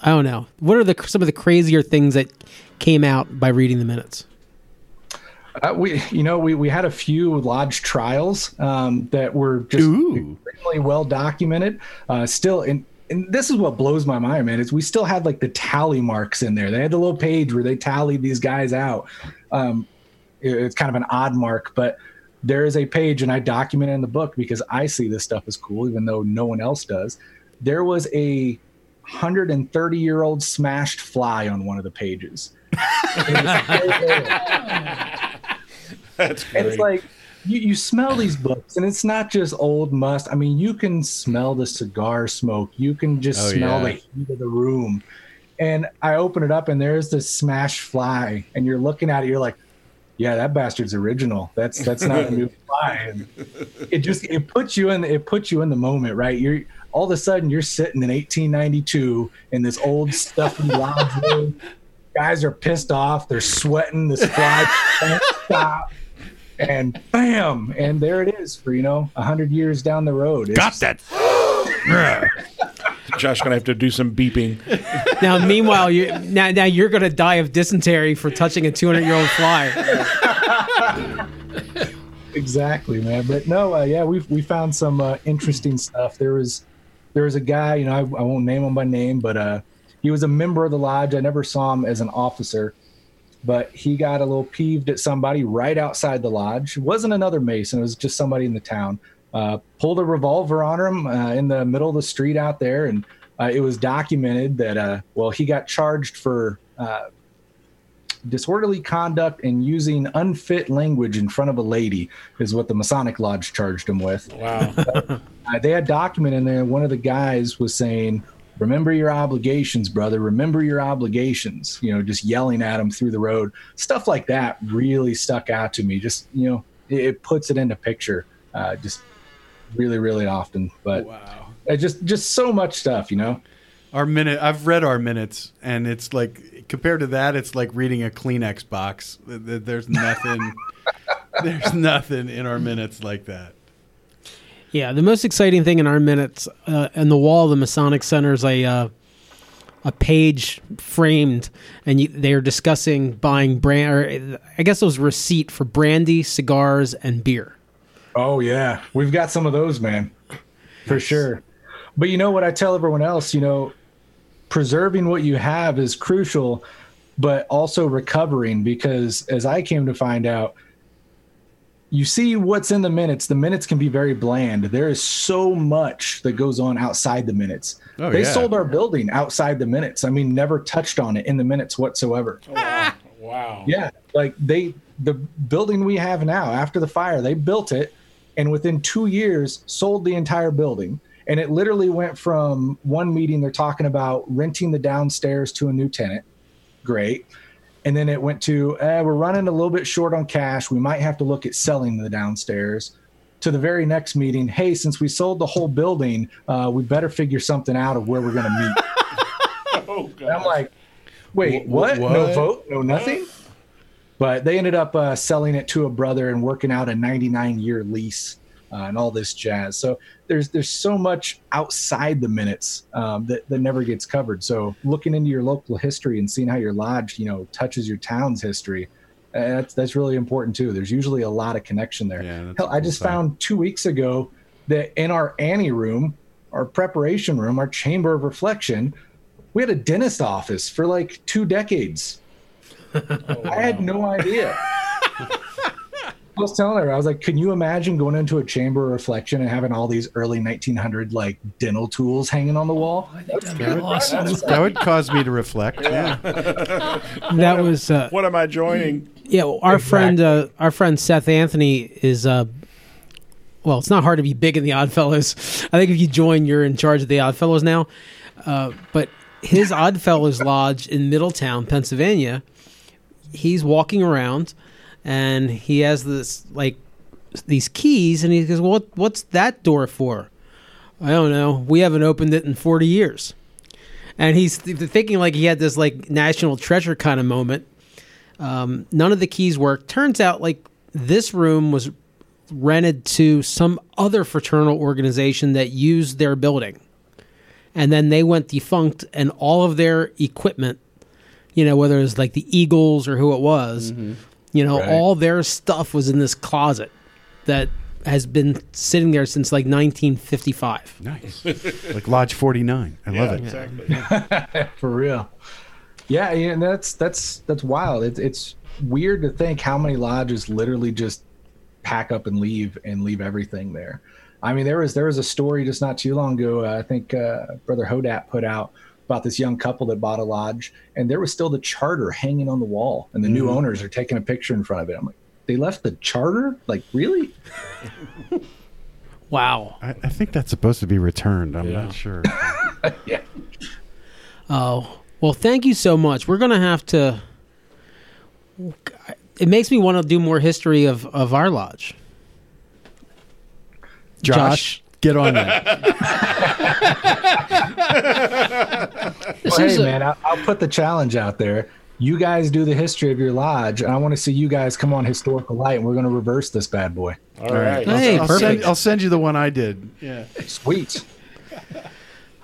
I don't know. What are the some of the crazier things that came out by reading the minutes? Uh, we, you know, we, we had a few lodge trials um, that were just Ooh. extremely well documented. Uh, still, in, and this is what blows my mind, man. Is we still had like the tally marks in there. They had the little page where they tallied these guys out. Um, it- it's kind of an odd mark, but there is a page, and I document it in the book because I see this stuff as cool, even though no one else does. There was a 130 year old smashed fly on one of the pages. That's great. it's like you, you smell these books, and it's not just old must. I mean, you can smell the cigar smoke. You can just Oh, smell yeah. the heat of the room. And I open it up, and there's this smashed fly, and you're looking at it. You're like, "Yeah, that bastard's original. That's that's not a new fly." And it just it puts you in it puts you in the moment, right? You're all of a sudden you're sitting in 1892 in this old stuffy lodge room. Guys are pissed off. They're sweating. This fly can't stop and bam and there it is for you know 100 years down the road It's- that. Josh gonna have to do some beeping. Now, meanwhile, you now now you're going to die of dysentery for touching a 200 year old fly. exactly man but no uh, yeah we we found some uh, interesting stuff there was there was a guy you know I, I won't name him by name but uh he was a member of the lodge i never saw him as an officer but he got a little peeved at somebody right outside the lodge it wasn't another mason it was just somebody in the town uh, pulled a revolver on him uh, in the middle of the street out there and uh, it was documented that uh, well he got charged for uh, disorderly conduct and using unfit language in front of a lady is what the Masonic Lodge charged him with. Wow. Uh, they had document in there. One of the guys was saying, "Remember your obligations, brother. Remember your obligations." You know, just yelling at him through the road. Stuff like that really stuck out to me. Just you know, it, it puts it into picture. Uh, just really, really often. But Wow. just just so much stuff. You know. Our minute. I've read our minutes, and it's like compared to that, it's like reading a Kleenex box. Th- th- There's nothing. there's nothing in our minutes like that. Yeah, the most exciting thing in our minutes uh, in the wall of the Masonic Center is a uh, a page framed, and you, they are discussing buying brand. Or I guess it was receipt for brandy, cigars, and beer. Oh yeah, we've got some of those, man, for sure. But you know what I tell everyone else, you know, preserving what you have is crucial, but also recovering because as I came to find out, you see what's in the minutes. The minutes can be very bland. There is so much that goes on outside the minutes. Oh, they yeah. sold our building outside the minutes. I mean, never touched on it in the minutes whatsoever. Oh, wow. Yeah, like they the building we have now after the fire, they built it and within 2 years sold the entire building. And it literally went from one meeting they're talking about renting the downstairs to a new tenant. Great. And then it went to eh, we're running a little bit short on cash. We might have to look at selling the downstairs. To the very next meeting, hey, since we sold the whole building, uh, we better figure something out of where we're going to meet. Oh I'm like, wait, Wh- what? what? No vote, no nothing. But they ended up uh, selling it to a brother and working out a 99 year lease uh, and all this jazz. So there's there's so much outside the minutes um, that that never gets covered. So looking into your local history and seeing how your lodge, you know, touches your town's history. uh, That's that's really important too. There's usually a lot of connection there. Yeah, Hell, a I cool just side. found two weeks ago that in our anteroom, our preparation room, our chamber of reflection, we had a dentist office for like two decades. I had no idea. I was telling her, I was like, can you imagine going into a chamber of reflection and having all these early 1900 like dental tools hanging on the wall? I think that'd be awesome. That would cause me to reflect. Yeah. That was uh, What am I joining? yeah. Our friend, uh, our friend Seth Anthony is. Uh, well, it's not hard to be big in the Oddfellows. I think if you join, you're in charge of the Oddfellows now. Uh, but his Oddfellows Lodge in Middletown, Pennsylvania, he's walking around and he has this like these keys and he goes, well, what, what's that door for? I don't know. We haven't opened it in 40 years. And he's th- thinking like he had this like national treasure kind of moment. Um, none of the keys work. Turns out like this room was rented to some other fraternal organization that used their building. And then they went defunct and all of their equipment you know, whether it was like the Eagles or who it was, you know, Right. all their stuff was in this closet that has been sitting there since like 1955. Nice. like Lodge 49. I love it. Exactly. for real. Yeah, yeah, and that's that's that's wild. It's it's weird to think how many lodges literally just pack up and leave and leave everything there. I mean, there was there was a story just not too long ago. Uh, I think uh, Brother Hodapp put out about this young couple that bought a lodge, and there was still the charter hanging on the wall, and the new mm-hmm. owners are taking a picture in front of it. I'm like, they left the charter? Like, really? Wow. I, I think that's supposed to be returned. I'm not sure. yeah. Oh, well, thank you so much. We're going to have to. It makes me want to do more history of, of our lodge. Josh, Josh. Get on that. Well, hey, a- man, I'll, I'll put the challenge out there. You guys do the history of your lodge, and I want to see you guys come on Historical Light, and we're going to reverse this bad boy. All right. Hey, I'll, perfect. send, I'll send you the one I did. Yeah. Sweet.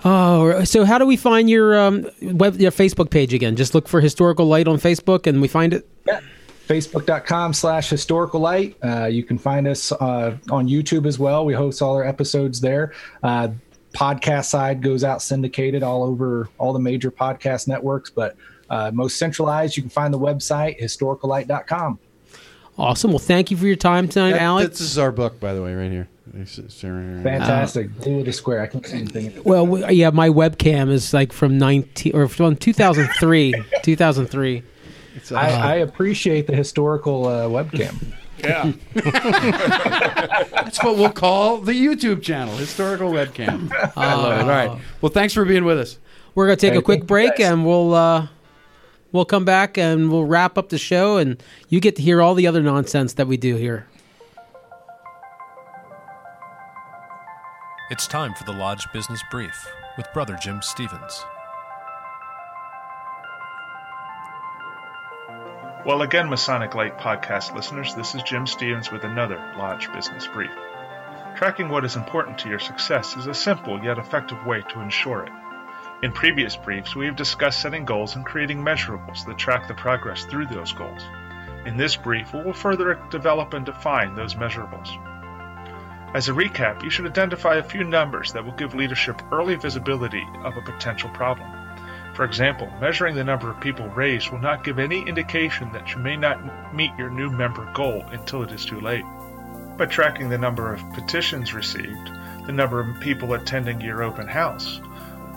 Oh, so how do we find your um, web your Facebook page again? Just look for Historical Light on Facebook, and we find it. facebook.com slash historical light uh, you can find us uh, on youtube as well we host all our episodes there uh, podcast side goes out syndicated all over all the major podcast networks but uh, most centralized you can find the website historicallight.com Awesome. Well, thank you for your time tonight, That- Alex. This is our book, by the way, right here. It's- it's right here. fantastic blue to square i can't see anything well, yeah, my webcam is like from 19 or from 2003. 2003. I, I appreciate the historical uh, webcam Yeah. That's what we'll call the YouTube channel, Historical Webcam. I love it. All right. Well, thanks for being with us. We're gonna take Hey, a quick break, and we'll uh, we'll come back and we'll wrap up the show, and you get to hear all the other nonsense that we do here. It's time for the Lodge Business Brief with Brother Jim Stevens. Well, again, Masonic Light podcast listeners, this is Jim Stevens with another Lodge Business Brief. Tracking what is important to your success is a simple yet effective way to ensure it. In previous briefs, we have discussed setting goals and creating measurables that track the progress through those goals. In this brief, we will further develop and define those measurables. As a recap, you should identify a few numbers that will give leadership early visibility of a potential problem. For example, measuring the number of people raised will not give any indication that you may not meet your new member goal until it is too late. By tracking the number of petitions received, the number of people attending your open house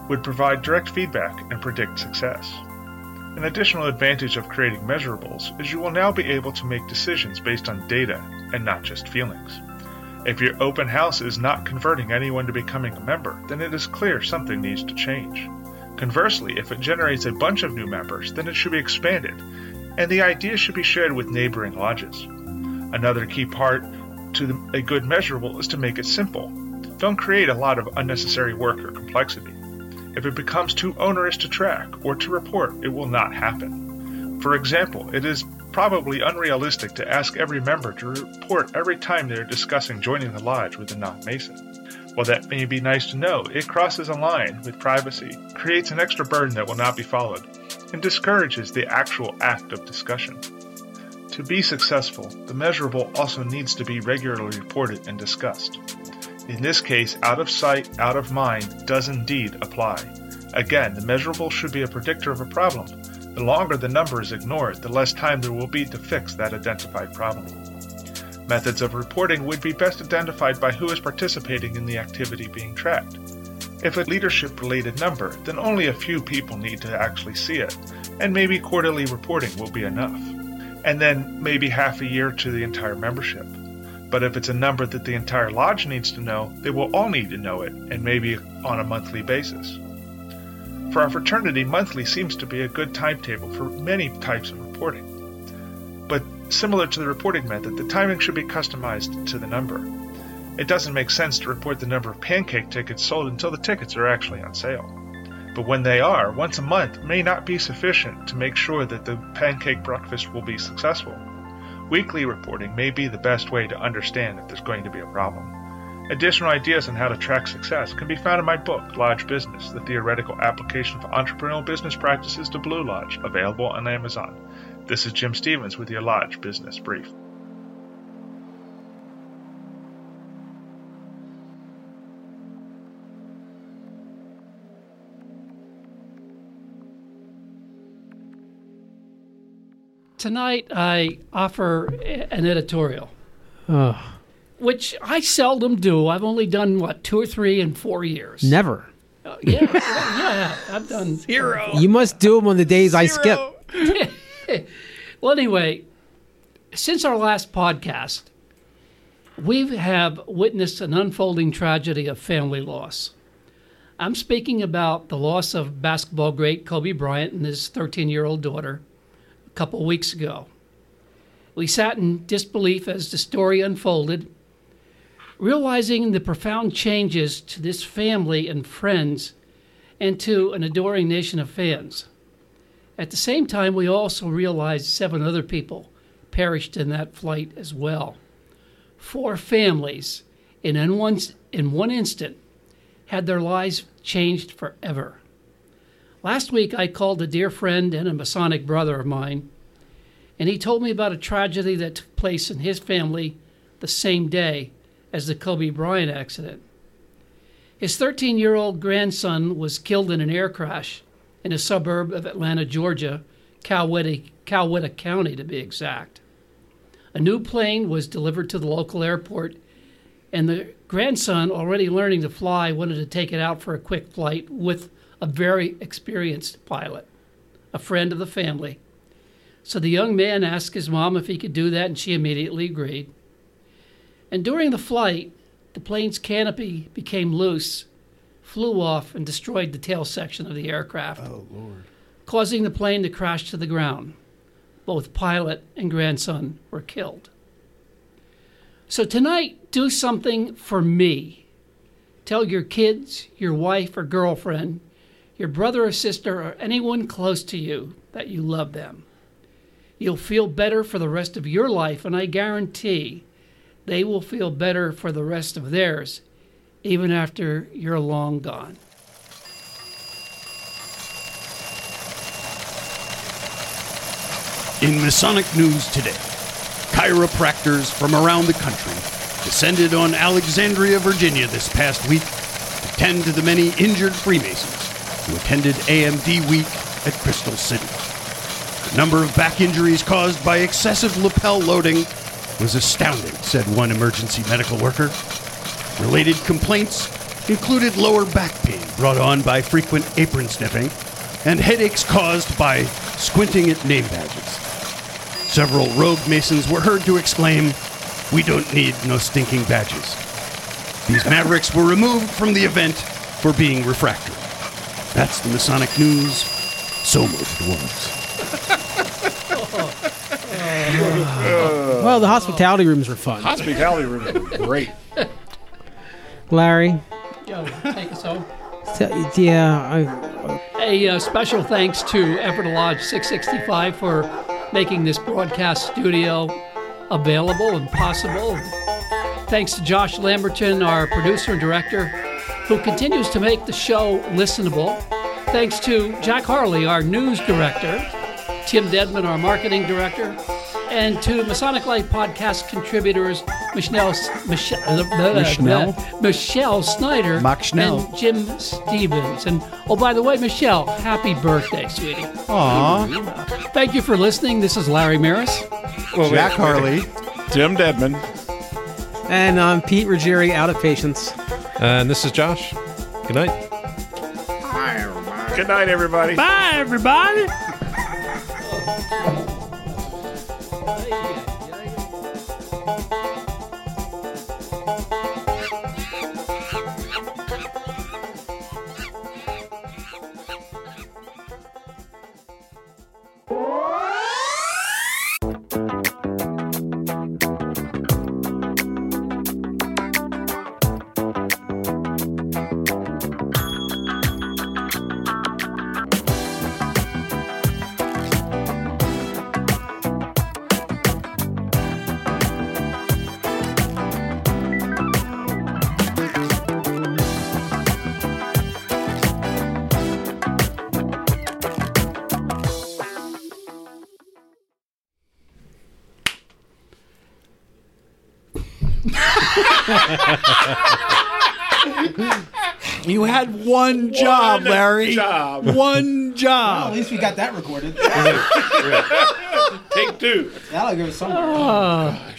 would provide direct feedback and predict success. An additional advantage of creating measurables is you will now be able to make decisions based on data and not just feelings. If your open house is not converting anyone to becoming a member, then it is clear something needs to change. Conversely, if it generates a bunch of new members, then it should be expanded, and the idea should be shared with neighboring lodges. Another key part to a good measurable is to make it simple. Don't create a lot of unnecessary work or complexity. If it becomes too onerous to track or to report, it will not happen. For example, it is probably unrealistic to ask every member to report every time they are discussing joining the lodge with a non Mason. While that may be nice to know, it crosses a line with privacy, creates an extra burden that will not be followed, and discourages the actual act of discussion. To be successful, the measurable also needs to be regularly reported and discussed. In this case, out of sight, out of mind does indeed apply. Again, the measurable should be a predictor of a problem. The longer the number is ignored, the less time there will be to fix that identified problem. Methods of reporting would be best identified by who is participating in the activity being tracked. If a leadership related number, then only a few people need to actually see it, and maybe quarterly reporting will be enough. And then maybe half a year to the entire membership. But if it's a number that the entire lodge needs to know, they will all need to know it, and maybe on a monthly basis. For our fraternity, monthly seems to be a good timetable for many types of reporting. Similar to the reporting method, the timing should be customized to the number. It doesn't make sense to report the number of pancake tickets sold until the tickets are actually on sale. But when they are, once a month may not be sufficient to make sure that the pancake breakfast will be successful. Weekly reporting may be the best way to understand if there's going to be a problem. Additional ideas on how to track success can be found in my book, Lodge Business The Theoretical Application of Entrepreneurial Business Practices to Blue Lodge, available on Amazon. This is Jim Stevens with your Lodge Business Brief. Tonight, I offer an editorial, Ugh, which I seldom do. I've only done, what, two or three in four years. never. Uh, yeah, well, yeah, I've done zero. You must do them on the days I skip. Well, anyway, since our last podcast, we have witnessed an unfolding tragedy of family loss. I'm speaking about the loss of basketball great Kobe Bryant and his 13 year old daughter a couple weeks ago. We sat in disbelief as the story unfolded, realizing the profound changes to this family and friends and to an adoring nation of fans. At the same time, we also realized seven other people perished in that flight as well. Four families, in, one, in one instant, had their lives changed forever. Last week, I called a dear friend and a Masonic brother of mine, and he told me about a tragedy that took place in his family the same day as the Kobe Bryant accident. His 13 year old grandson was killed in an air crash in a suburb of Atlanta, Georgia, Coweta, County to be exact. A new plane was delivered to the local airport, and the grandson, already learning to fly, wanted to take it out for a quick flight with a very experienced pilot, a friend of the family. So the young man asked his mom if he could do that, and she immediately agreed. And during the flight, the plane's canopy became loose, flew off, and destroyed the tail section of the aircraft, Oh Lord. causing the plane to crash to the ground. Both pilot and grandson were killed. So tonight, do something for me. Tell your kids, your wife or girlfriend, your brother or sister, or anyone close to you that you love them. You'll feel better for the rest of your life, and I guarantee they will feel better for the rest of theirs, even after you're long gone. In Masonic news today, chiropractors from around the country descended on Alexandria, Virginia this past week to tend to the many injured Freemasons who attended AMD week at Crystal City. The number of back injuries caused by excessive lapel loading was astounding, said one emergency medical worker. Related complaints included lower back pain brought on by frequent apron sniffing and headaches caused by squinting at name badges. Several rogue masons were heard to exclaim, We don't need no stinking badges. These mavericks were removed from the event for being refractory. That's the Masonic news. So moved was. Well, the hospitality rooms were fun. Hospitality rooms were great. Larry, Yo, take us home. t- yeah, A uh, special thanks to Effort Lodge 665 for making this broadcast studio available and possible. Thanks to Josh Lamberton, our producer and director, who continues to make the show listenable. Thanks to Jack Harley, our news director, Tim Dedman, our marketing director, and to Masonic Light podcast contributors Michelle, Michelle, uh, Michelle? Michelle Snyder Mach Schnell. and Jim Stevens. And oh, by the way, Michelle, happy birthday, sweetie. Aw. Thank you for listening. This is Larry Maris. well, Jack Harley. Jim Dedman. And I'm Pete Ruggieri, out of patience. And this is Josh. Good night. Good night, everybody. Bye, everybody. one job, One Larry. job. One job. At least we got that recorded. Take two. That'll give us some. Gosh. Ah.